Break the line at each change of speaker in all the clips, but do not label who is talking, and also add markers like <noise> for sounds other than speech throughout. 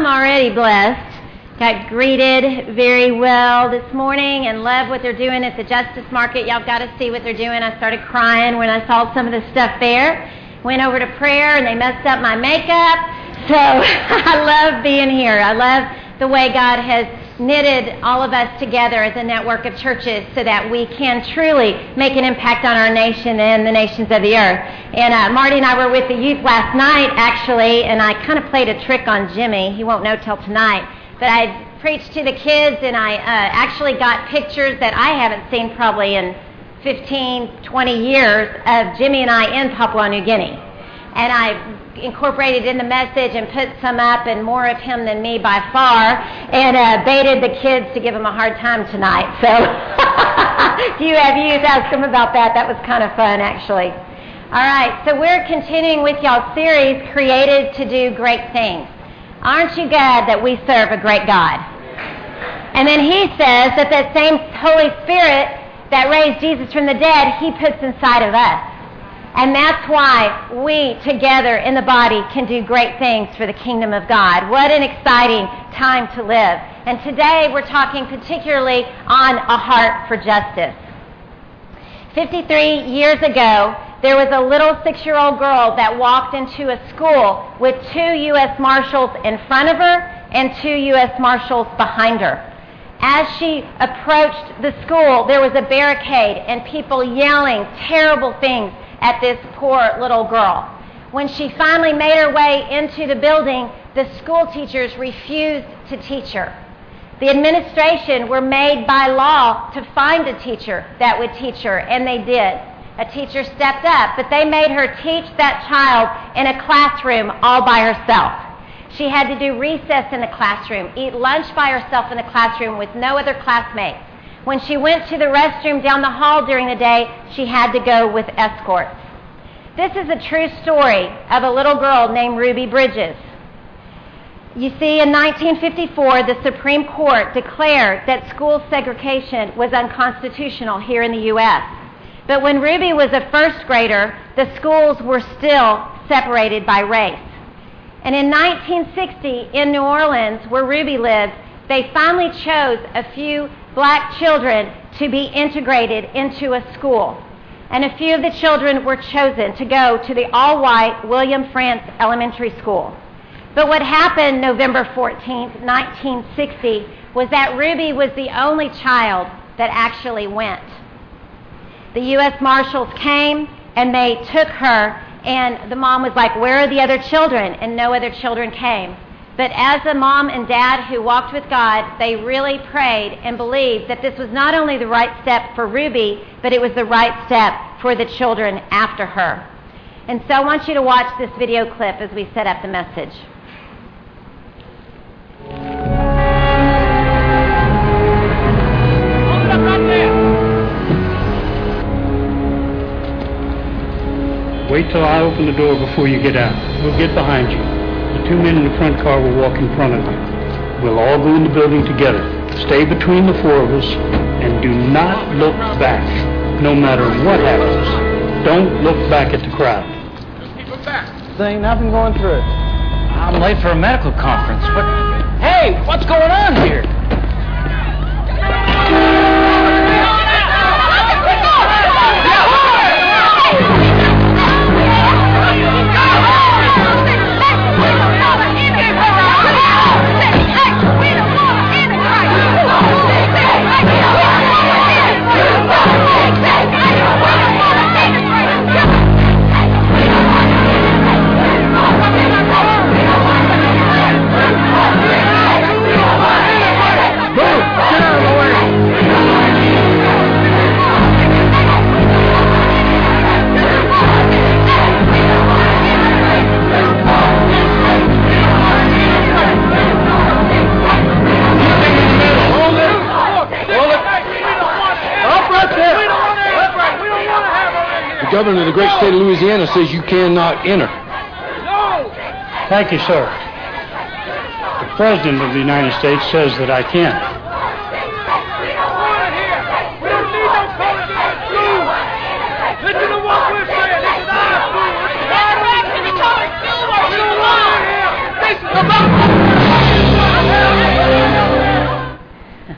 I'm already blessed. Got greeted very well this morning and love what they're doing at the Justice Market. Y'all got to see what they're doing. I started crying when I saw some of the stuff there. Went over to prayer and they messed up my makeup. So <laughs> I love being here. I love the way God has knitted all of us together as a network of churches so that we can truly make an impact on our nation and the nations of the earth. And uh, Marty and I were with the youth last night, actually, and I kind of played a trick on Jimmy. He won't know till tonight. But I preached to the kids, and I uh, actually got pictures that I haven't seen probably in 15, 20 years of Jimmy and I in Papua New Guinea. And I incorporated in the message and put some up and more of him than me by far and uh, baited the kids to give him a hard time tonight. So <laughs> if you have youth, ask them about that. That was kind of fun, actually. All right, so we're continuing with y'all's series, Created to Do Great Things. Aren't you glad that we serve a great God? And then he says that that same Holy Spirit that raised Jesus from the dead, he puts inside of us. And that's why we together in the body can do great things for the kingdom of God. What an exciting time to live. And today we're talking particularly on a heart for justice. 53 years ago, there was a little six year old girl that walked into a school with two U.S. Marshals in front of her and two U.S. Marshals behind her. As she approached the school, there was a barricade and people yelling terrible things at this poor little girl. When she finally made her way into the building, the school teachers refused to teach her. The administration were made by law to find a teacher that would teach her, and they did. A teacher stepped up, but they made her teach that child in a classroom all by herself. She had to do recess in the classroom, eat lunch by herself in the classroom with no other classmates. When she went to the restroom down the hall during the day, she had to go with escorts. This is a true story of a little girl named Ruby Bridges. You see, in 1954, the Supreme Court declared that school segregation was unconstitutional here in the U.S. But when Ruby was a first grader, the schools were still separated by race. And in 1960, in New Orleans, where Ruby lived, they finally chose a few black children to be integrated into a school. And a few of the children were chosen to go to the all white William Frantz Elementary School. But what happened November 14, 1960, was that Ruby was the only child that actually went. The U.S. Marshals came and they took her, and the mom was like, Where are the other children? And no other children came. But as a mom and dad who walked with God, they really prayed and believed that this was not only the right step for Ruby, but it was the right step for the children after her. And so I want you to watch this video clip as we set up the message.
Wait till I open the door before you get out. We'll get behind you. The two men in the front car will walk in front of you. We'll all go in the building together. Stay between the four of us and do not look back, no matter what happens. Don't look back at the crowd.
There ain't nothing going through. It.
I'm late for a medical conference. What? Hey, what's going on here?
great state of Louisiana says you cannot enter. No.
Thank you, sir. The President of the United States says that I can. <laughs>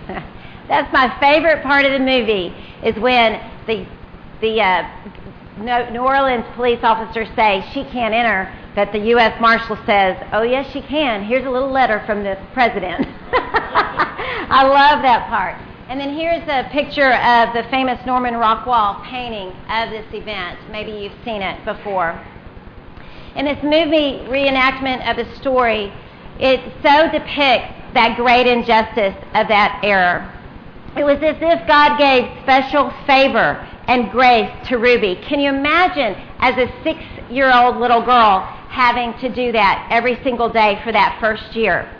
<laughs>
That's
my favorite part of the movie is when the the uh, New Orleans police officers say she can't enter, that the U.S. Marshal says, "Oh yes, she can. Here's a little letter from the president." <laughs> I love that part. And then here's a picture of the famous Norman Rockwell painting of this event. Maybe you've seen it before. In this movie reenactment of the story, it so depicts that great injustice of that error. It was as if God gave special favor and grace to Ruby. Can you imagine as a six year old little girl having to do that every single day for that first year?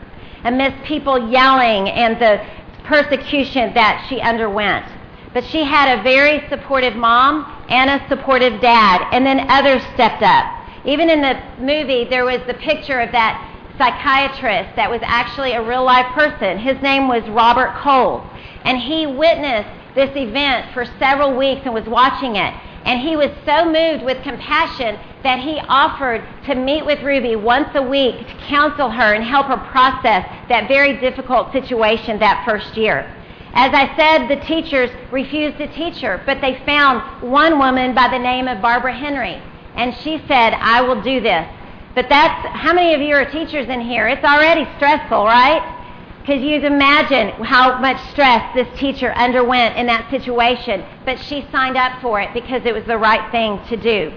Amidst people yelling and the persecution that she underwent. But she had a very supportive mom and a supportive dad, and then others stepped up. Even in the movie, there was the picture of that psychiatrist that was actually a real life person. His name was Robert Cole, and he witnessed this event for several weeks and was watching it. And he was so moved with compassion that he offered to meet with Ruby once a week to counsel her and help her process that very difficult situation that first year. As I said, the teachers refused to teach her, but they found one woman by the name of Barbara Henry. And she said, I will do this. But that's, how many of you are teachers in here? It's already stressful, right? Because you'd imagine how much stress this teacher underwent in that situation, but she signed up for it because it was the right thing to do.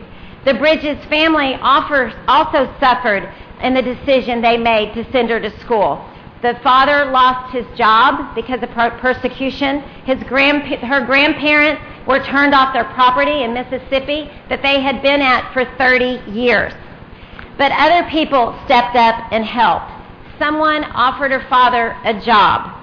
The Bridges family also suffered in the decision they made to send her to school. The father lost his job because of persecution. His grand, her grandparents were turned off their property in Mississippi that they had been at for 30 years. But other people stepped up and helped someone offered her father a job.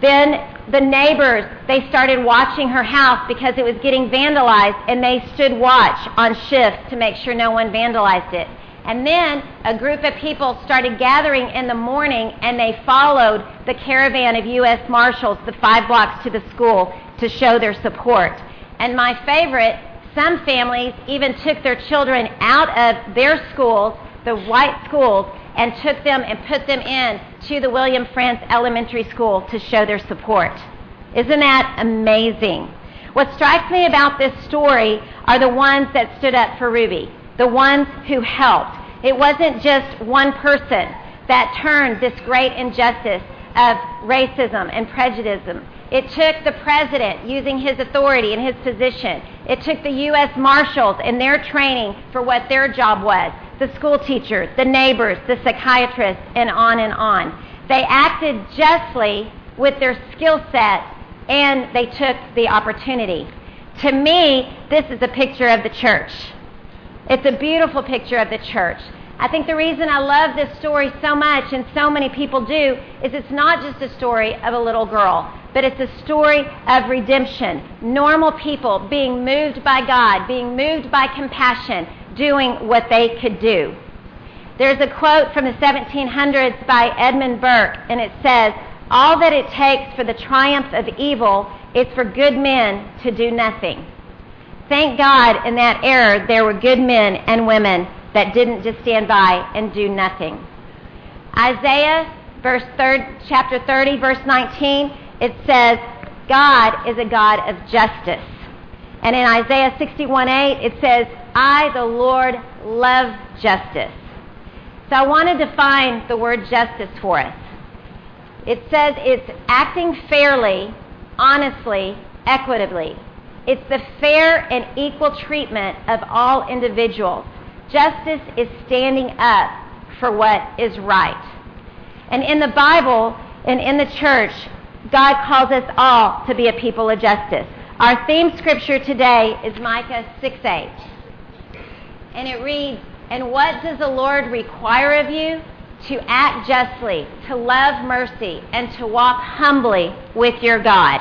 Then the neighbors, they started watching her house because it was getting vandalized and they stood watch on shift to make sure no one vandalized it. And then a group of people started gathering in the morning and they followed the caravan of U.S. Marshals the five blocks to the school to show their support. And my favorite, some families even took their children out of their schools, the white schools, and took them and put them in to the William Frantz Elementary School to show their support. Isn't that amazing? What strikes me about this story are the ones that stood up for Ruby, the ones who helped. It wasn't just one person that turned this great injustice of racism and prejudice. It took the president using his authority and his position. It took the U.S. Marshals and their training for what their job was the school teachers, the neighbors, the psychiatrists, and on and on. They acted justly with their skill set and they took the opportunity. To me, this is a picture of the church. It's a beautiful picture of the church. I think the reason I love this story so much, and so many people do, is it's not just a story of a little girl, but it's a story of redemption. Normal people being moved by God, being moved by compassion, doing what they could do. There's a quote from the 1700s by Edmund Burke, and it says, All that it takes for the triumph of evil is for good men to do nothing. Thank God in that era there were good men and women that didn't just stand by and do nothing. Isaiah verse third, chapter 30 verse 19 it says God is a God of justice. And in Isaiah 61 8 it says I, the Lord, love justice. So I want to define the word justice for us. It says it's acting fairly, honestly, equitably. It's the fair and equal treatment of all individuals. Justice is standing up for what is right. And in the Bible and in the church, God calls us all to be a people of justice. Our theme scripture today is Micah 6 8 and it reads, And what does the Lord require of you? To act justly, to love mercy, and to walk humbly with your God.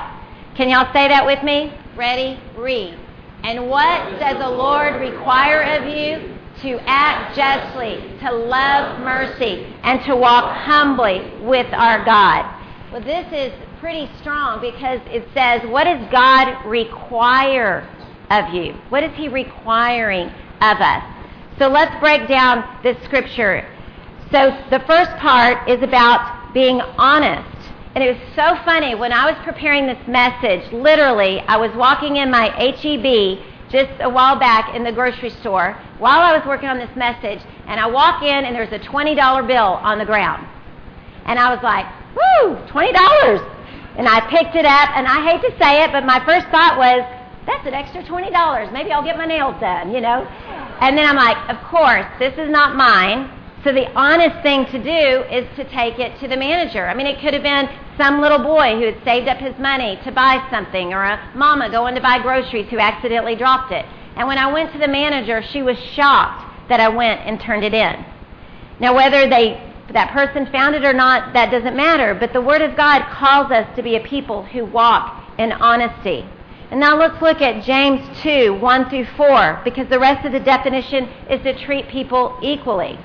Can y'all say that with me? Ready? Read. And what does the Lord require of you? To act justly, to love mercy, and to walk humbly with our God. Well, this is pretty strong because it says, What does God require of you? What is He requiring of us. So let's break down this scripture. So the first part is about being honest And it was so funny. When I was preparing this message, literally, I was walking in my HEB just a while back in the grocery store while I was working on this message, and I walk in and there's a $20 bill on the ground. And I was like, woo, $20. And I picked it up, and I hate to say it, but my first thought was, that's an extra $20. Maybe I'll get my nails done, you know? And then I'm like, of course, this is not mine. So the honest thing to do is to take it to the manager. I mean, it could have been some little boy who had saved up his money to buy something, or a mama going to buy groceries who accidentally dropped it. And when I went to the manager, she was shocked that I went and turned it in. Now, whether they that person found it or not, that doesn't matter. But the Word of God calls us to be a people who walk in honesty. And now let's look at James 2 1 through 4, because the rest of the definition is to treat people equally.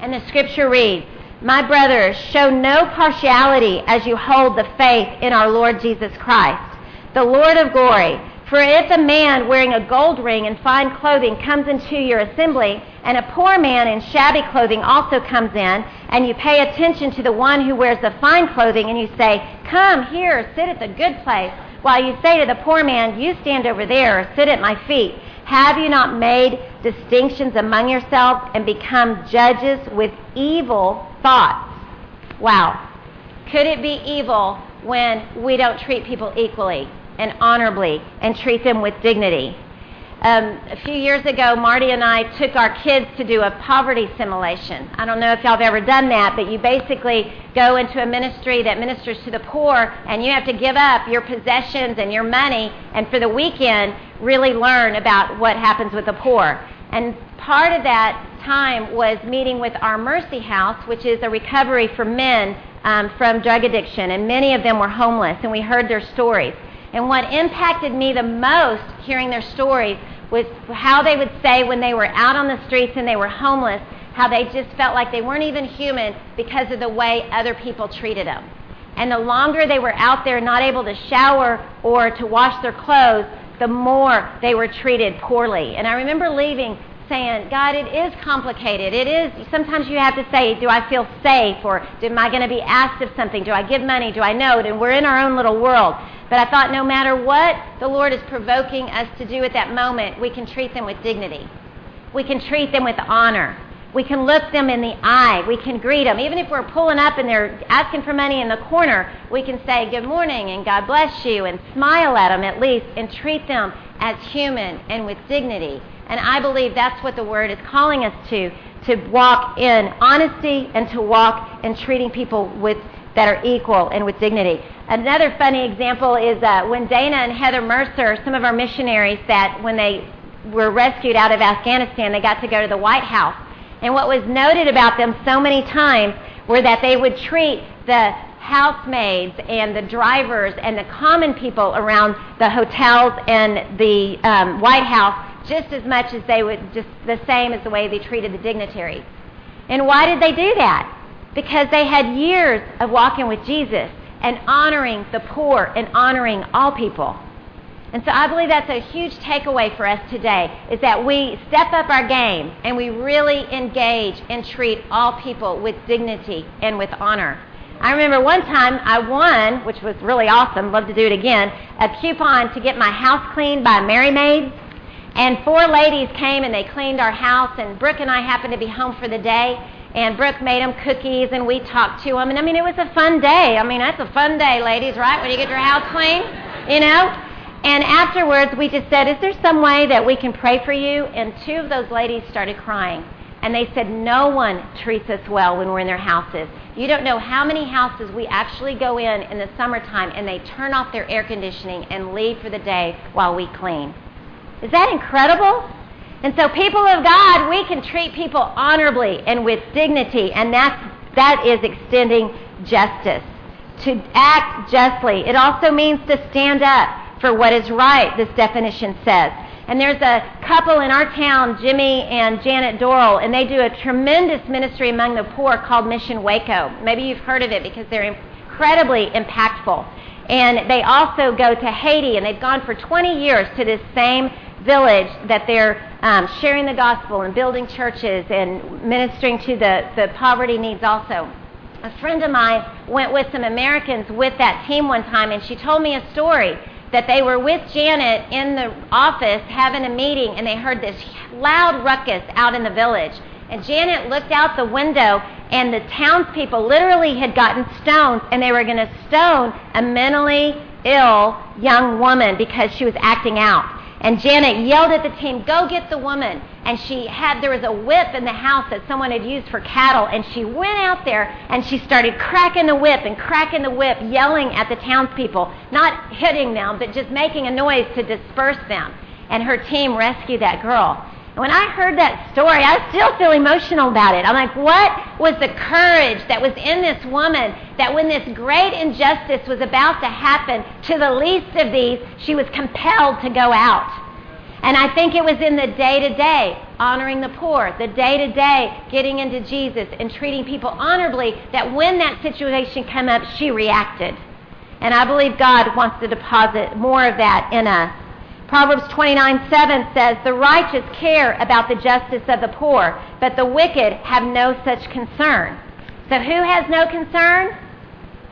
And the scripture reads, My brothers, show no partiality as you hold the faith in our Lord Jesus Christ, the Lord of glory. For if a man wearing a gold ring and fine clothing comes into your assembly, and a poor man in shabby clothing also comes in, and you pay attention to the one who wears the fine clothing, and you say, Come here, sit at the good place, while you say to the poor man, You stand over there, or sit at my feet, have you not made distinctions among yourselves and become judges with evil thoughts? Wow. Could it be evil when we don't treat people equally and honorably and treat them with dignity? Um, a few years ago, Marty and I took our kids to do a poverty simulation. I don't know if y'all have ever done that, but you basically go into a ministry that ministers to the poor, and you have to give up your possessions and your money, and for the weekend, really learn about what happens with the poor. And part of that time was meeting with our Mercy House, which is a recovery for men um, from drug addiction, and many of them were homeless, and we heard their stories. And what impacted me the most hearing their stories how they would say when they were out on the streets and they were homeless, how they just felt like they weren't even human because of the way other people treated them. And the longer they were out there not able to shower or to wash their clothes, the more they were treated poorly. And I remember leaving saying, God, it is complicated. It is, sometimes you have to say, do I feel safe? Or am I going to be asked of something? Do I give money? Do I know it? And we're in our own little world. But I thought no matter what the Lord is provoking us to do at that moment, we can treat them with dignity. We can treat them with honor. We can look them in the eye. We can greet them. Even if we're pulling up and they're asking for money in the corner, we can say good morning and God bless you and smile at them at least and treat them as human and with dignity. And I believe that's what the Word is calling us to to walk in honesty and to walk in treating people with that are equal and with dignity. Another funny example is uh, when Dayna and Heather Mercer, some of our missionaries, that when they were rescued out of Afghanistan, they got to go to the White House. And what was noted about them so many times were that they would treat the housemaids and the drivers and the common people around the hotels and the um, White House just as much as they would, just the same as the way they treated the dignitaries. And why did they do that? Because they had years of walking with Jesus and honoring the poor and honoring all people. And so I believe that's a huge takeaway for us today is that we step up our game and we really engage and treat all people with dignity and with honor. I remember one time I won, which was really awesome, love to do it again, a coupon to get my house cleaned by Merry Maids. And four ladies came and they cleaned our house, and Brooke and I happened to be home for the day. And Brooke made them cookies, and we talked to them. And I mean, it was a fun day. I mean, that's a fun day, ladies, right? When you get your house clean, you know? And afterwards, we just said, Is there some way that we can pray for you? And two of those ladies started crying. And they said, No one treats us well when we're in their houses. You don't know how many houses we actually go in in the summertime and they turn off their air conditioning and leave for the day while we clean. Is that incredible? And so, people of God, we can treat people honorably and with dignity, and that's, that is extending justice. To act justly. It also means to stand up for what is right, this definition says. And there's a couple in our town, Jimmy and Janet Dorrell, and they do a tremendous ministry among the poor called Mission Waco. Maybe you've heard of it because they're incredibly impactful. And they also go to Haiti, and they've gone for 20 years to this same village that they're um, sharing the gospel and building churches and ministering to the, the poverty needs also. A friend of mine went with some Americans with that team one time, and she told me a story that they were with Janet in the office having a meeting, and they heard this loud ruckus out in the village. And Janet looked out the window, and the townspeople literally had gotten stones, and they were going to stone a mentally ill young woman because she was acting out. And Janet yelled at the team, Go get the woman. And she had, there was a whip in the house that someone had used for cattle. And she went out there and she started cracking the whip and cracking the whip, yelling at the townspeople, not hitting them, but just making a noise to disperse them. And her team rescued that girl. When I heard that story, I still feel emotional about it. I'm like, what was the courage that was in this woman that when this great injustice was about to happen to the least of these, she was compelled to go out? And I think it was in the day to day, honoring the poor, the day to day, getting into Jesus and treating people honorably, that when that situation came up, she reacted. And I believe God wants to deposit more of that in us. Proverbs 29 7 says, The righteous care about the justice of the poor, but the wicked have no such concern. So who has no concern?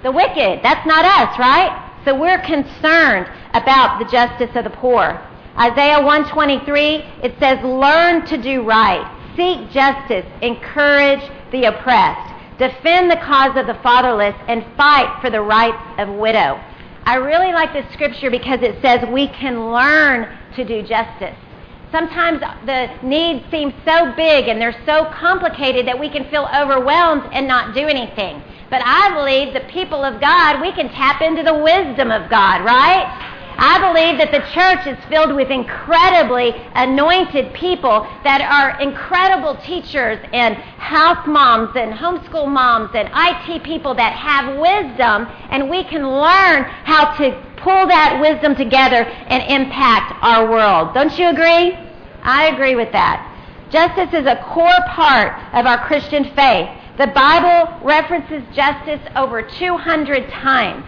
The wicked. That's not us, right? So we're concerned about the justice of the poor. Isaiah 123, it says, Learn to do right, seek justice, encourage the oppressed, defend the cause of the fatherless, and fight for the rights of widow. I really like this scripture because it says we can learn to do justice. Sometimes the needs seem so big and they're so complicated that we can feel overwhelmed and not do anything. But I believe the people of God, we can tap into the wisdom of God, right? I believe that the church is filled with incredibly anointed people that are incredible teachers and house moms and homeschool moms and IT people that have wisdom, and we can learn how to pull that wisdom together and impact our world. Don't you agree? I agree with that. Justice is a core part of our Christian faith. The Bible references justice over 200 times.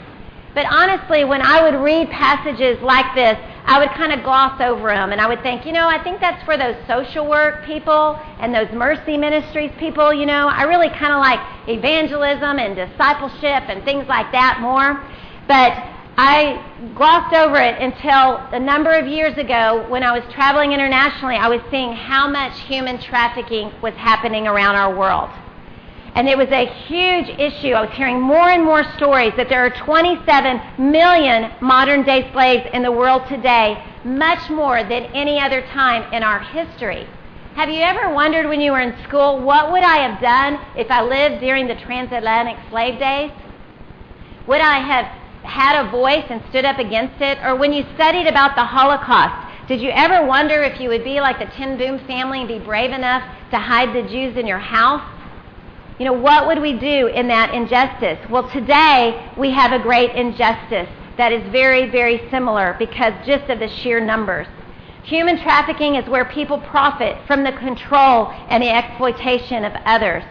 But honestly, when I would read passages like this, I would kind of gloss over them and I would think, you know, I think that's for those social work people and those mercy ministries people, you know. I really kind of like evangelism and discipleship and things like that more. But I glossed over it until a number of years ago when I was traveling internationally, I was seeing how much human trafficking was happening around our world. And it was a huge issue. I was hearing more and more stories that there are 27 million modern day slaves in the world today, much more than any other time in our history. Have you ever wondered when you were in school, what would I have done if I lived during the transatlantic slave days? Would I have had a voice and stood up against it? Or when you studied about the Holocaust, did you ever wonder if you would be like the Ten Boom family and be brave enough to hide the Jews in your house? You know, what would we do in that injustice? Well, today we have a great injustice that is very, very similar because just of the sheer numbers. Human trafficking is where people profit from the control and the exploitation of others.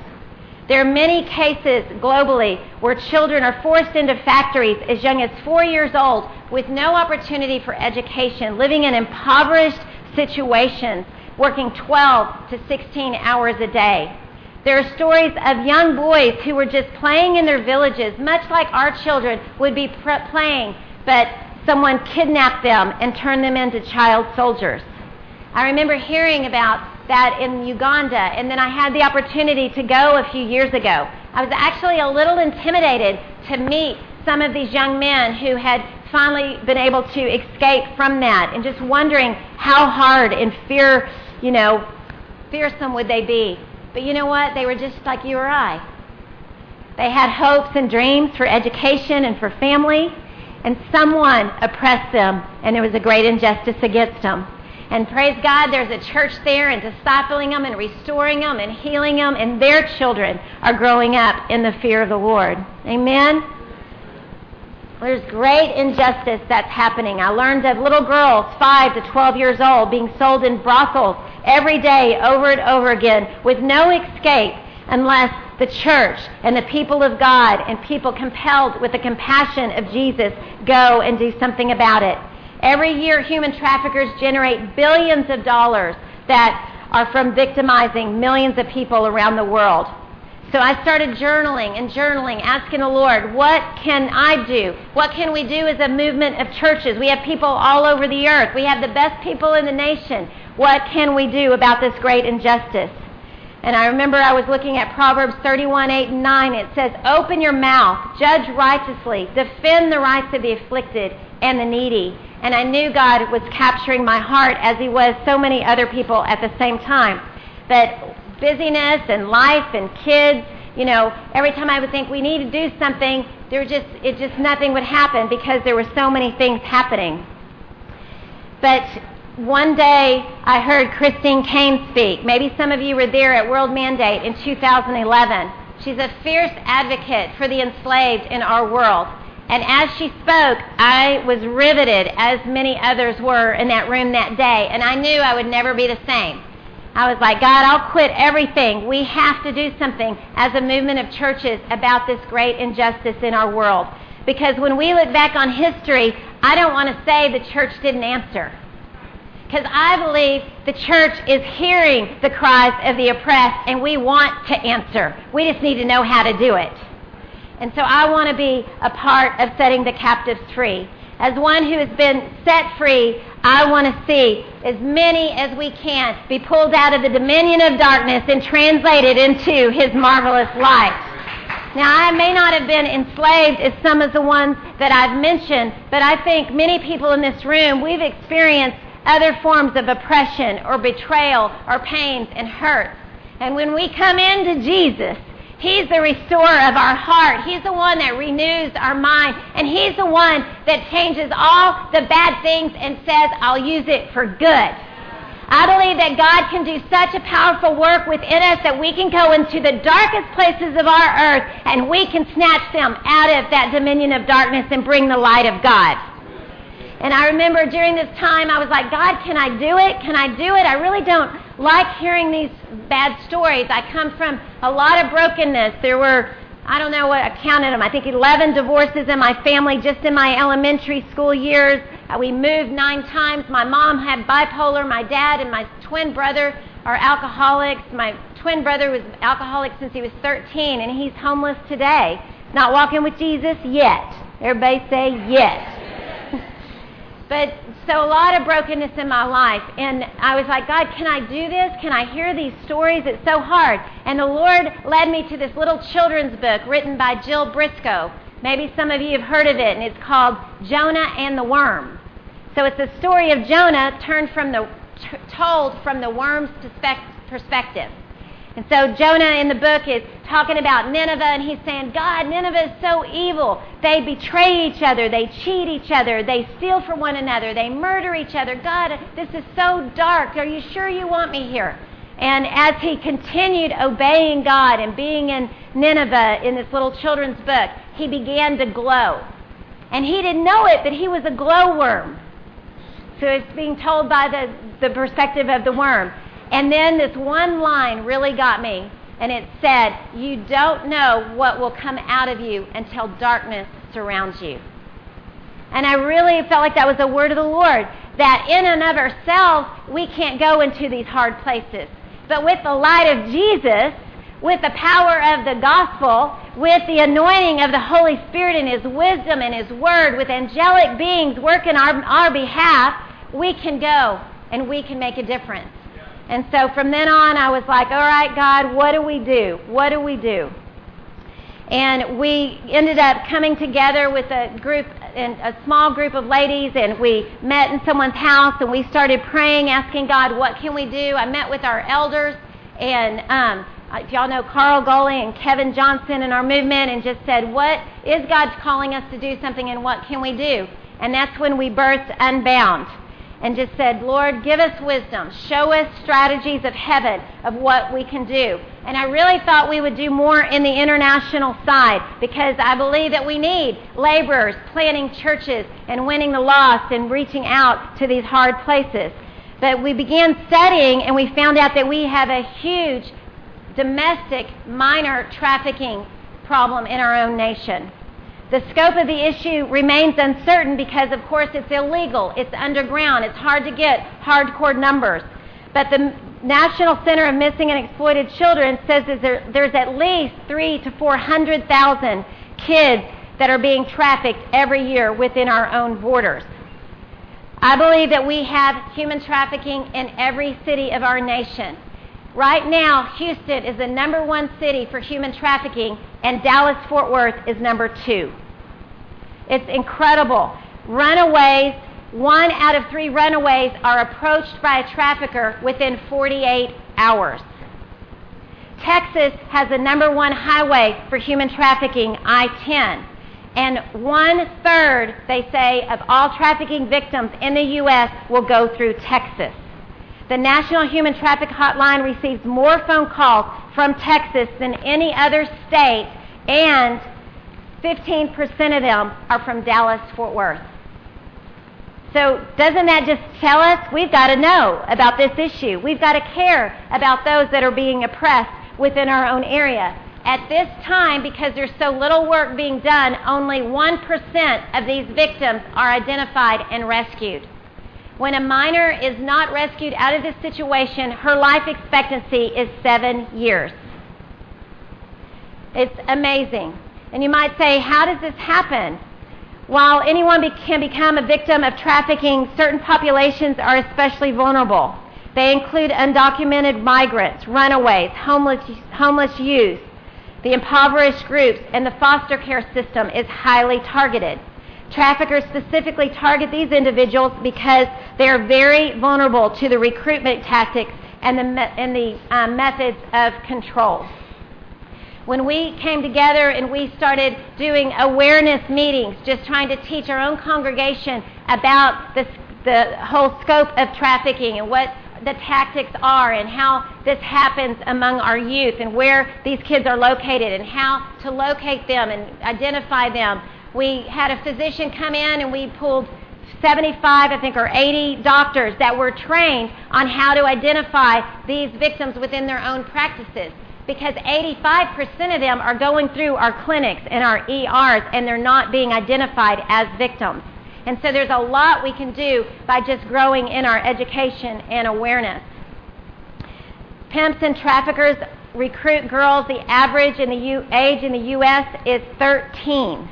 There are many cases globally where children are forced into factories as young as four years old with no opportunity for education, living in impoverished situations, working 12 to 16 hours a day. There are stories of young boys who were just playing in their villages, much like our children would be playing, but someone kidnapped them and turned them into child soldiers. I remember hearing about that in Uganda, and then I had the opportunity to go a few years ago. I was actually a little intimidated to meet some of these young men who had finally been able to escape from that, and just wondering how hard and fear, you know, fearsome would they be. But you know what? They were just like you or I. They had hopes and dreams for education and for family, and someone oppressed them, and there was a great injustice against them. And praise God, there's a church there and discipling them and restoring them and healing them, and their children are growing up in the fear of the Lord. Amen? There's great injustice that's happening. I learned of little girls, 5 to 12 years old, being sold in brothels every day over and over again with no escape unless the church and the people of God and people compelled with the compassion of Jesus go and do something about it. Every year, human traffickers generate billions of dollars that are from victimizing millions of people around the world. So I started journaling and journaling, asking the Lord, what can I do? What can we do as a movement of churches? We have people all over the earth. We have the best people in the nation. What can we do about this great injustice? And I remember I was looking at Proverbs 31, 8, and 9. It says, Open your mouth, judge righteously, defend the rights of the afflicted and the needy. And I knew God was capturing my heart as He was so many other people at the same time. That busyness and life and kids, you know, every time I would think we need to do something, there just it just nothing would happen because there were so many things happening. But one day I heard Christine Caine speak. Maybe some of you were there at World Mandate in 2011. She's a fierce advocate for the enslaved in our world. And as she spoke, I was riveted, as many others were in that room that day, and I knew I would never be the same. I was like, God, I'll quit everything. We have to do something as a movement of churches about this great injustice in our world. Because when we look back on history, I don't want to say the church didn't answer because I believe the church is hearing the cries of the oppressed and we want to answer. We just need to know how to do it. And so I want to be a part of setting the captives free. As one who has been set free, I want to see as many as we can be pulled out of the dominion of darkness and translated into his marvelous light. Now, I may not have been enslaved as some of the ones that I've mentioned, but I think many people in this room, we've experienced other forms of oppression or betrayal or pains and hurts. And when we come into Jesus, He's the restorer of our heart. He's the one that renews our mind. And He's the one that changes all the bad things and says, I'll use it for good. I believe that God can do such a powerful work within us that we can go into the darkest places of our earth and we can snatch them out of that dominion of darkness and bring the light of God. And I remember during this time, I was like, God, can I do it? Can I do it? I really don't like hearing these bad stories. I come from a lot of brokenness. There were, I don't know what I counted them, I think 11 divorces in my family just in my elementary school years. Uh, we moved nine times. My mom had bipolar. My dad and my twin brother are alcoholics. My twin brother was alcoholic since he was 13, and he's homeless today. Not walking with Jesus yet. Everybody say yet. But so a lot of brokenness in my life. And I was like, God, can I do this? Can I hear these stories? It's so hard. And the Lord led me to this little children's book written by Jill Briscoe. Maybe some of you have heard of it, and it's called Jonah and the Worm. So it's the story of Jonah turned from the, told from the worm's perspective. And so Jonah in the book is talking about Nineveh, and he's saying, God, Nineveh is so evil. They betray each other, they cheat each other, they steal from one another, they murder each other. God, this is so dark. Are you sure you want me here? And as he continued obeying God and being in Nineveh in this little children's book, he began to glow. And he didn't know it, but he was a glowworm. So it's being told by the, the perspective of the worm. And then this one line really got me. And it said, You don't know what will come out of you until darkness surrounds you. And I really felt like that was a word of the Lord. That in and of ourselves, we can't go into these hard places. But with the light of Jesus, with the power of the gospel, with the anointing of the Holy Spirit and His wisdom and His word, with angelic beings working our, our behalf, we can go and we can make a difference. And so from then on, I was like, all right, God, what do we do? What do we do? And we ended up coming together with a group, and a small group of ladies, and we met in someone's house, and we started praying, asking God, what can we do? I met with our elders, and um, if y'all know Carl Goley and Kevin Johnson in our movement, and just said, what is God calling us to do something, and what can we do? And that's when we birthed Unbound and just said, Lord, give us wisdom. Show us strategies of heaven of what we can do. And I really thought we would do more in the international side because I believe that we need laborers planting churches and winning the lost and reaching out to these hard places. But we began studying and we found out that we have a huge domestic minor trafficking problem in our own nation. The scope of the issue remains uncertain because, of course, it's illegal, it's underground, it's hard to get hardcore numbers. But the National Center of Missing and Exploited Children says that there, there's at least three to 400,000 kids that are being trafficked every year within our own borders. I believe that we have human trafficking in every city of our nation. Right now, Houston is the number one city for human trafficking, and Dallas Fort Worth is number two. It's incredible. Runaways, one out of three runaways are approached by a trafficker within 48 hours. Texas has the number one highway for human trafficking, I 10. And one third, they say, of all trafficking victims in the U.S. will go through Texas. The National Human Traffic Hotline receives more phone calls from Texas than any other state, and 15% of them are from Dallas Fort Worth. So, doesn't that just tell us we've got to know about this issue? We've got to care about those that are being oppressed within our own area. At this time, because there's so little work being done, only 1% of these victims are identified and rescued. When a minor is not rescued out of this situation, her life expectancy is seven years. It's amazing. And you might say, how does this happen? While anyone be- can become a victim of trafficking, certain populations are especially vulnerable. They include undocumented migrants, runaways, homeless, homeless youth, the impoverished groups, and the foster care system is highly targeted. Traffickers specifically target these individuals because they are very vulnerable to the recruitment tactics and the, me- and the um, methods of control. When we came together and we started doing awareness meetings, just trying to teach our own congregation about the, the whole scope of trafficking and what the tactics are and how this happens among our youth and where these kids are located and how to locate them and identify them we had a physician come in and we pulled 75, I think, or 80 doctors that were trained on how to identify these victims within their own practices. Because 85% of them are going through our clinics and our ERs and they're not being identified as victims. And so there's a lot we can do by just growing in our education and awareness. Pimps and traffickers recruit girls. The average in the U- age in the U.S. is 13.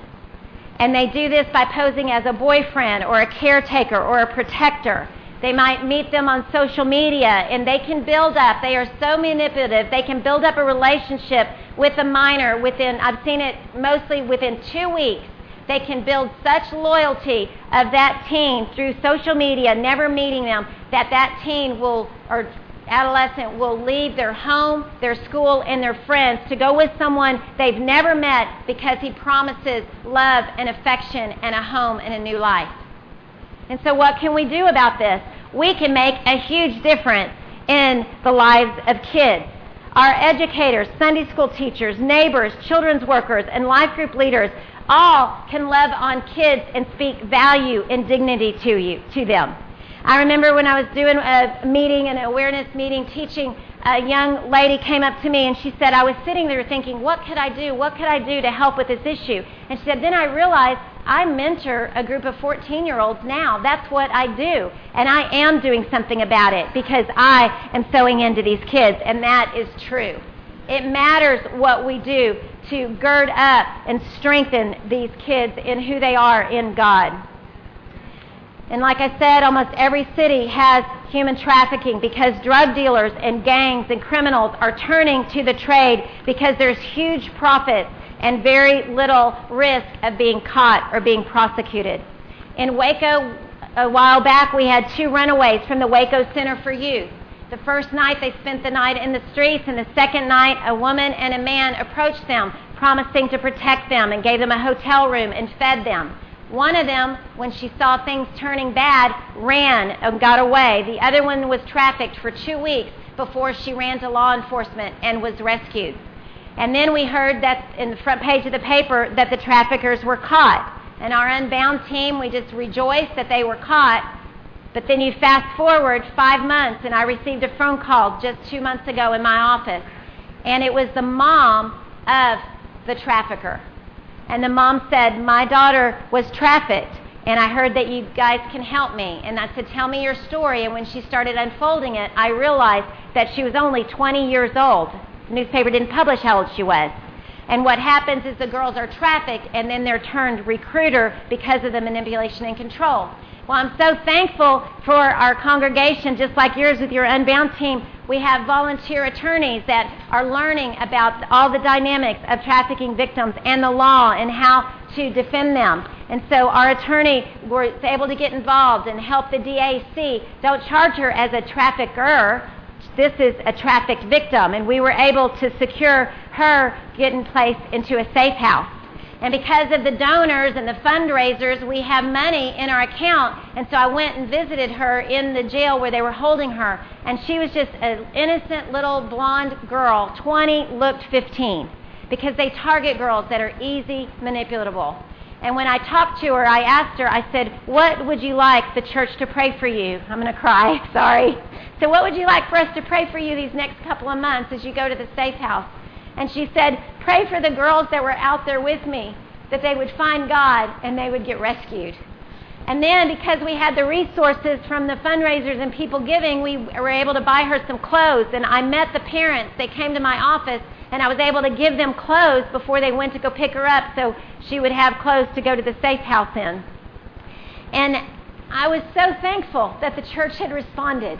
And they do this by posing as a boyfriend or a caretaker or a protector. They might meet them on social media and they can build up, they are so manipulative, they can build up a relationship with a minor within, I've seen it mostly within two weeks. They can build such loyalty of that teen through social media, never meeting them, that that teen will, or adolescent will leave their home, their school, and their friends to go with someone they've never met because he promises love and affection and a home and a new life. And so, what can we do about this? We can make a huge difference in the lives of kids. Our educators, Sunday school teachers, neighbors, children's workers, and life group leaders all can love on kids and speak value and dignity to you to them. I remember when I was doing a meeting, an awareness meeting, teaching, a young lady came up to me and she said, I was sitting there thinking, what could I do? What could I do to help with this issue? And she said, then I realized I mentor a group of 14 year olds now. That's what I do. And I am doing something about it because I am sowing into these kids. And that is true. It matters what we do to gird up and strengthen these kids in who they are in God. And like I said, almost every city has human trafficking because drug dealers and gangs and criminals are turning to the trade because there's huge profits and very little risk of being caught or being prosecuted. In Waco, a while back, we had two runaways from the Waco Center for Youth. The first night, they spent the night in the streets, and the second night, a woman and a man approached them, promising to protect them, and gave them a hotel room and fed them. One of them, when she saw things turning bad, ran and got away. The other one was trafficked for two weeks before she ran to law enforcement and was rescued. And then we heard that in the front page of the paper that the traffickers were caught. And our Unbound team, we just rejoiced that they were caught. But then you fast forward five months, and I received a phone call just two months ago in my office. And it was the mom of the trafficker. And the mom said, My daughter was trafficked. and I heard that you guys can help me. And I said, Tell me your story. And when she started unfolding it, I realized that she was only 20 years old. Newspaper didn't publish how old she was. And what happens is the girls are trafficked and then they're turned recruiter because of the manipulation and control. Well, I'm so thankful for our congregation, just like yours with your Unbound team. We have volunteer attorneys that are learning about all the dynamics of trafficking victims and the law and how to defend them. And so our attorney was able to get involved and help the DAC. Don't charge her as a trafficker. This is a trafficked victim. And we were able to secure her getting placed into a safe house. And because of the donors and the fundraisers, we have money in our account. And so I went and visited her in the jail where they were holding her. And she was just an innocent little blonde girl, 20, looked 15. Because they target girls that are easy manipulatable. And when I talked to her, I asked her, I said, What would you like the church to pray for you? I'm going to cry, <laughs> sorry. So, what would you like for us to pray for you these next couple of months as you go to the safe house? And she said, Pray for the girls that were out there with me, that they would find God and they would get rescued. And then, because we had the resources from the fundraisers and people giving, we were able to buy her some clothes. And I met the parents. They came to my office, and I was able to give them clothes before they went to go pick her up so she would have clothes to go to the safe house in. And I was so thankful that the church had responded.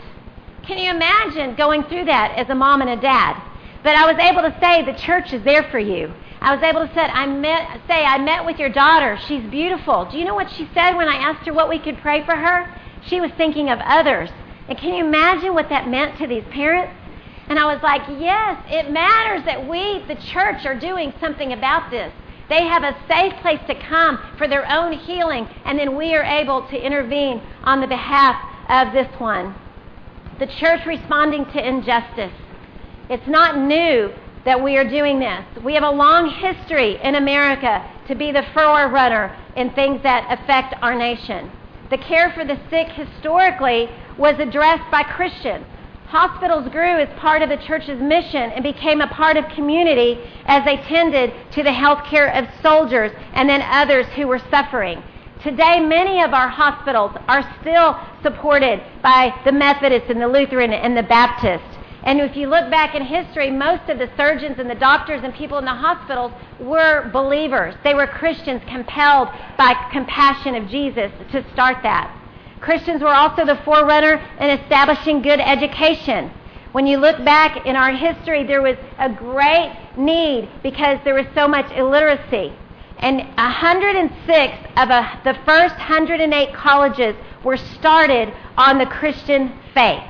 Can you imagine going through that as a mom and a dad? But I was able to say the church is there for you. I was able to say I, met, say, I met with your daughter. She's beautiful. Do you know what she said when I asked her what we could pray for her? She was thinking of others. And can you imagine what that meant to these parents? And I was like, yes, it matters that we, the church, are doing something about this. They have a safe place to come for their own healing, and then we are able to intervene on the behalf of this one. The church responding to injustice. It's not new that we are doing this. We have a long history in America to be the forerunner in things that affect our nation. The care for the sick historically was addressed by Christians. Hospitals grew as part of the church's mission and became a part of community as they tended to the health care of soldiers and then others who were suffering. Today, many of our hospitals are still supported by the Methodists and the Lutheran and the Baptist. And if you look back in history, most of the surgeons and the doctors and people in the hospitals were believers. They were Christians compelled by compassion of Jesus to start that. Christians were also the forerunner in establishing good education. When you look back in our history, there was a great need because there was so much illiteracy. And 106 of a, the first 108 colleges were started on the Christian faith.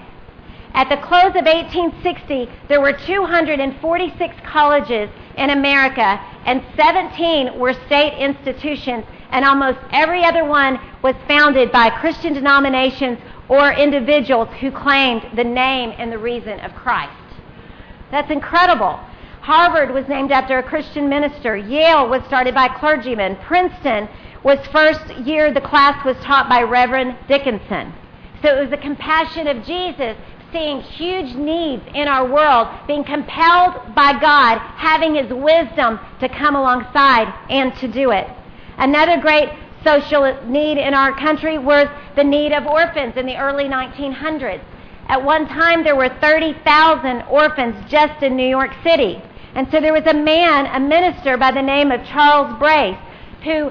At the close of 1860, there were 246 colleges in America, and 17 were state institutions, and almost every other one was founded by Christian denominations or individuals who claimed the name and the reason of Christ. That's incredible. Harvard was named after a Christian minister. Yale was started by clergymen. Princeton was first year the class was taught by Reverend Dickinson. So it was the compassion of Jesus seeing huge needs in our world, being compelled by God, having His wisdom to come alongside and to do it. Another great social need in our country was the need of orphans in the early 1900s. At one time, there were 30,000 orphans just in New York City. And so there was a man, a minister by the name of Charles Brace, who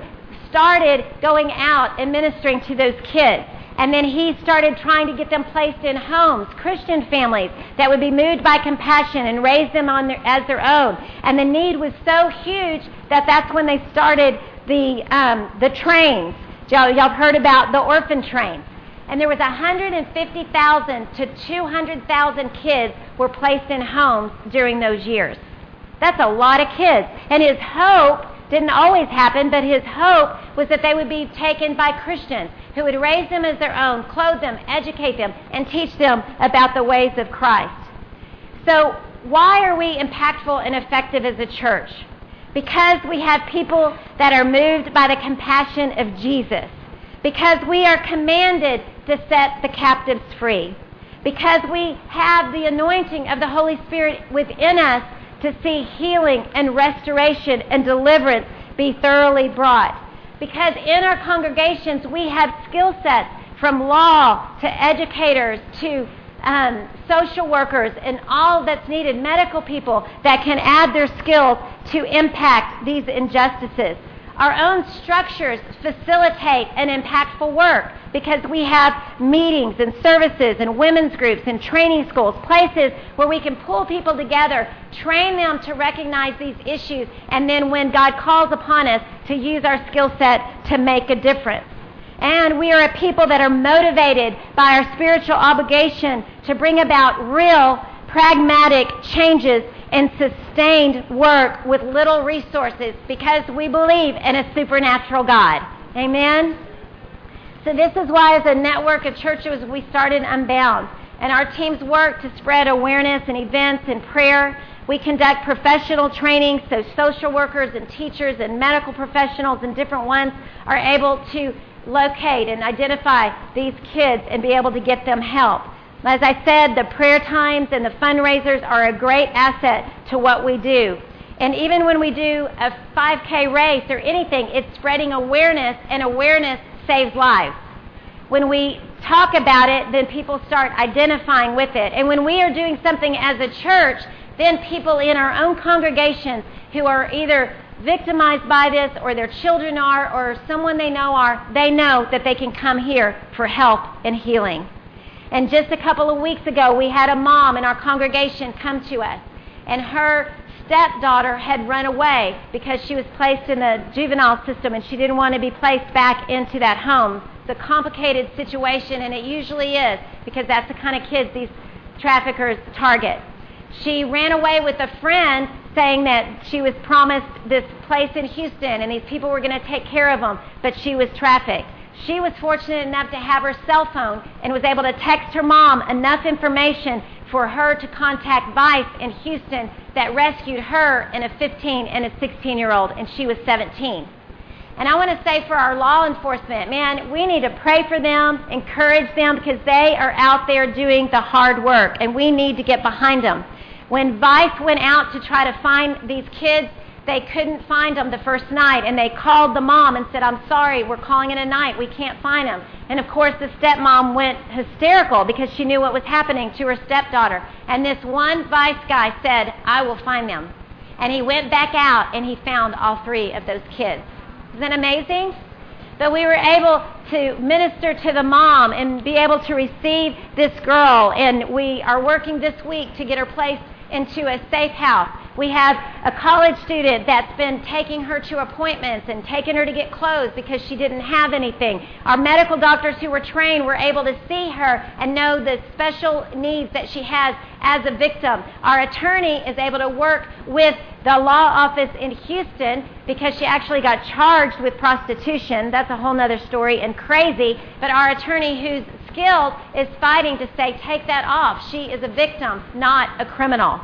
started going out and ministering to those kids. And then he started trying to get them placed in homes, Christian families that would be moved by compassion and raise them on their, as their own. And the need was so huge that that's when they started the, um, the trains. Y'all, y'all heard about the orphan trains. And there was 150,000 to 200,000 kids were placed in homes during those years. That's a lot of kids. And his hope didn't always happen, but his hope was that they would be taken by Christians who would raise them as their own, clothe them, educate them, and teach them about the ways of Christ. So, why are we impactful and effective as a church? Because we have people that are moved by the compassion of Jesus. Because we are commanded to set the captives free. Because we have the anointing of the Holy Spirit within us to see healing and restoration and deliverance be thoroughly brought. Because in our congregations, we have skill sets from law to educators to um, social workers and all that's needed, medical people that can add their skills to impact these injustices. Our own structures facilitate an impactful work because we have meetings and services and women's groups and training schools, places where we can pull people together, train them to recognize these issues, and then when God calls upon us, to use our skill set to make a difference. And we are a people that are motivated by our spiritual obligation to bring about real, pragmatic changes and sustained work with little resources because we believe in a supernatural God. Amen? So, this is why, as a network of churches, we started Unbound. And our teams work to spread awareness and events and prayer. We conduct professional training so social workers and teachers and medical professionals and different ones are able to locate and identify these kids and be able to get them help. As I said, the prayer times and the fundraisers are a great asset to what we do. And even when we do a 5K race or anything, it's spreading awareness, and awareness saves lives. When we talk about it, then people start identifying with it. And when we are doing something as a church, then people in our own congregations who are either victimized by this or their children are or someone they know are, they know that they can come here for help and healing. And just a couple of weeks ago, we had a mom in our congregation come to us, and her stepdaughter had run away because she was placed in the juvenile system and she didn't want to be placed back into that home. It's a complicated situation, and it usually is because that's the kind of kids these traffickers target. She ran away with a friend saying that she was promised this place in Houston and these people were going to take care of them, but she was trafficked. She was fortunate enough to have her cell phone and was able to text her mom enough information for her to contact Vice in Houston that rescued her and a 15 and a 16 year old, and she was 17. And I want to say for our law enforcement, man, we need to pray for them, encourage them, because they are out there doing the hard work, and we need to get behind them. When Vice went out to try to find these kids, they couldn't find them the first night, and they called the mom and said, I'm sorry, we're calling it a night. We can't find them. And of course, the stepmom went hysterical because she knew what was happening to her stepdaughter. And this one vice guy said, I will find them. And he went back out and he found all three of those kids. Isn't that amazing? But we were able to minister to the mom and be able to receive this girl. And we are working this week to get her placed into a safe house. We have a college student that's been taking her to appointments and taking her to get clothes because she didn't have anything. Our medical doctors who were trained were able to see her and know the special needs that she has as a victim. Our attorney is able to work with the law office in Houston because she actually got charged with prostitution. That's a whole other story and crazy. But our attorney who's skilled is fighting to say, take that off. She is a victim, not a criminal.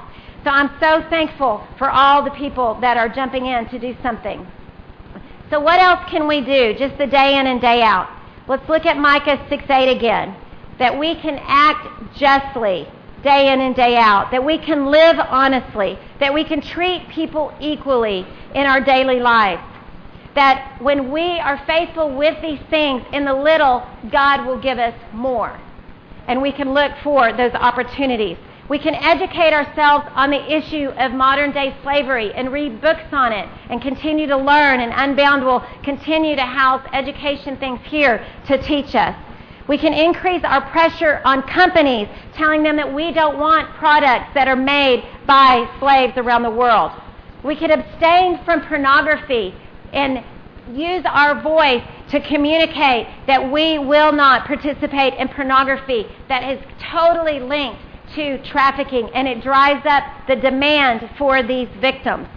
So I'm so thankful for all the people that are jumping in to do something. So what else can we do just the day in and day out? Let's look at Micah 6 8 again. That we can act justly day in and day out. That we can live honestly. That we can treat people equally in our daily lives. That when we are faithful with these things in the little, God will give us more. And we can look for those opportunities. We can educate ourselves on the issue of modern day slavery and read books on it and continue to learn. And Unbound will continue to house education things here to teach us. We can increase our pressure on companies, telling them that we don't want products that are made by slaves around the world. We can abstain from pornography and use our voice to communicate that we will not participate in pornography that is totally linked to trafficking and it drives up the demand for these victims.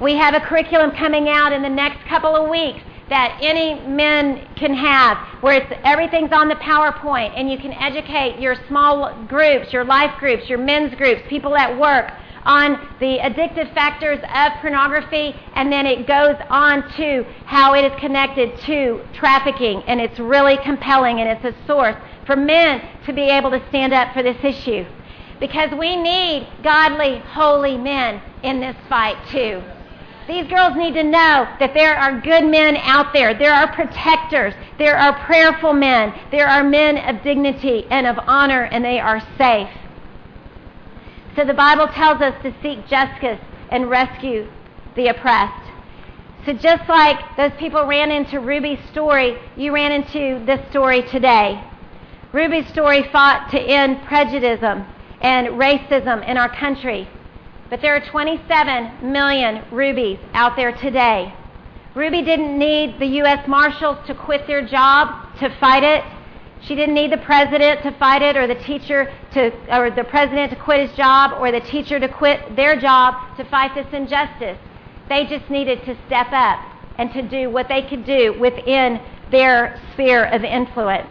We have a curriculum coming out in the next couple of weeks that any men can have where it's everything's on the PowerPoint and you can educate your small groups, your life groups, your men's groups, people at work on the addictive factors of pornography and then it goes on to how it is connected to trafficking and it's really compelling and it's a source for men to be able to stand up for this issue. Because we need godly, holy men in this fight too. These girls need to know that there are good men out there. There are protectors. There are prayerful men. There are men of dignity and of honor, and they are safe. So the Bible tells us to seek justice and rescue the oppressed. So just like those people ran into Ruby's story, you ran into this story today. Ruby's story fought to end prejudice and racism in our country. But there are 27 million Rubies out there today. Ruby didn't need the U.S. Marshals to quit their job to fight it. She didn't need the president to fight it or the teacher to, or the president to quit his job or the teacher to quit their job to fight this injustice. They just needed to step up and to do what they could do within their sphere of influence.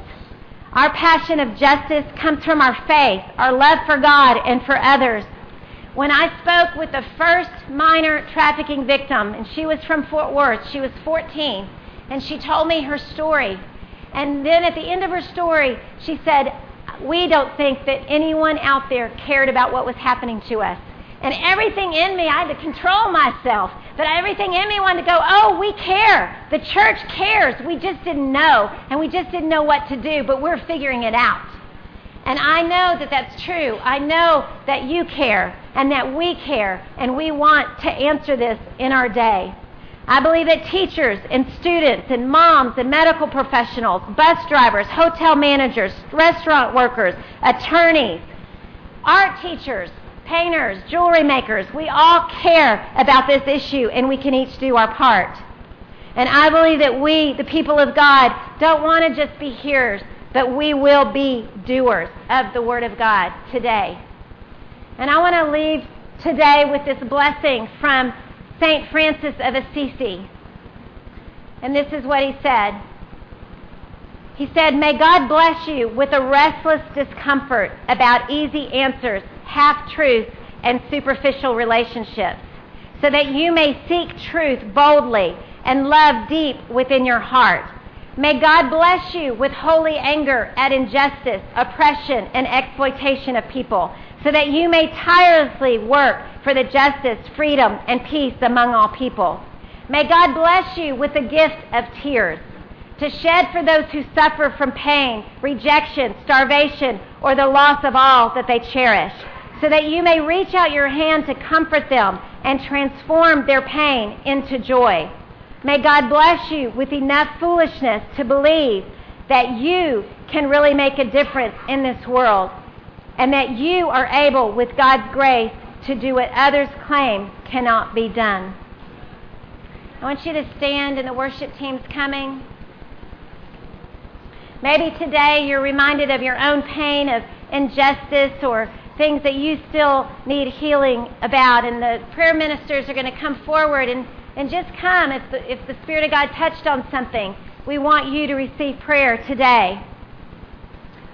Our passion of justice comes from our faith, our love for God and for others. When I spoke with the first minor trafficking victim, and she was from Fort Worth, she was 14, and she told me her story. And then at the end of her story, she said, We don't think that anyone out there cared about what was happening to us. And everything in me, I had to control myself, but everything in me wanted to go, Oh, we care. The church cares. We just didn't know, and we just didn't know what to do, but we're figuring it out. And I know that that's true. I know that you care and that we care, and we want to answer this in our day. I believe that teachers and students and moms and medical professionals, bus drivers, hotel managers, restaurant workers, attorneys, art teachers, painters, jewelry makers, we all care about this issue and we can each do our part. And I believe that we, the people of God, don't want to just be hearers, but we will be doers of the Word of God today. And I want to leave today with this blessing from St. Francis of Assisi. And this is what he said. He said, May God bless you with a restless discomfort about easy answers, half truths, and superficial relationships, so that you may seek truth boldly and love deep within your heart. May God bless you with holy anger at injustice, oppression, and exploitation of people, so that you may tirelessly work for the justice, freedom, and peace among all people. May God bless you with the gift of tears to shed for those who suffer from pain, rejection, starvation, or the loss of all that they cherish, so that you may reach out your hand to comfort them and transform their pain into joy. May God bless you with enough foolishness to believe that you can really make a difference in this world and that you are able, with God's grace, to do what others claim cannot be done. I want you to stand, and the worship team's coming. Maybe today you're reminded of your own pain of injustice or things that you still need healing about, and the prayer ministers are going to come forward and, and just come if the, if the Spirit of God touched on something. We want you to receive prayer today.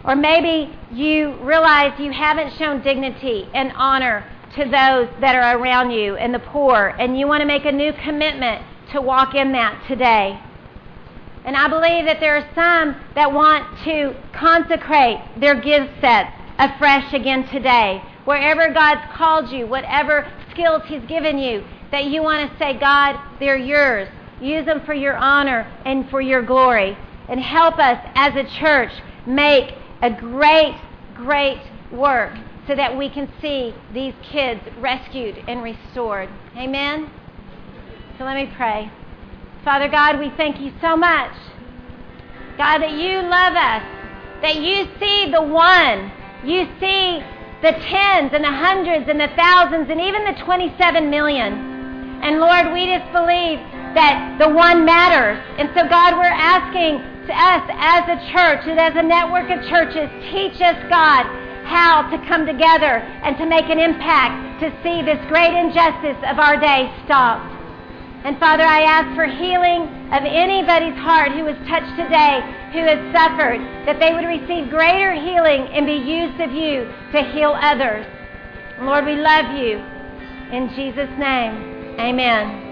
Or maybe you realize you haven't shown dignity and honor to those that are around you and the poor, and you want to make a new commitment to walk in that today. And I believe that there are some that want to consecrate their gift sets afresh again today. Wherever God's called you, whatever skills He's given you, that you want to say, God, they're yours. Use them for your honor and for your glory. And help us as a church make a great, great work so that we can see these kids rescued and restored. Amen? So let me pray. Father God, we thank you so much. God, that you love us, that you see the one, you see the tens and the hundreds and the thousands and even the 27 million. And Lord, we just believe that the one matters. And so, God, we're asking to us as a church and as a network of churches, teach us, God, how to come together and to make an impact to see this great injustice of our day stopped. And Father, I ask for healing of anybody's heart who was touched today, who has suffered, that they would receive greater healing and be used of you to heal others. Lord, we love you. In Jesus' name, amen.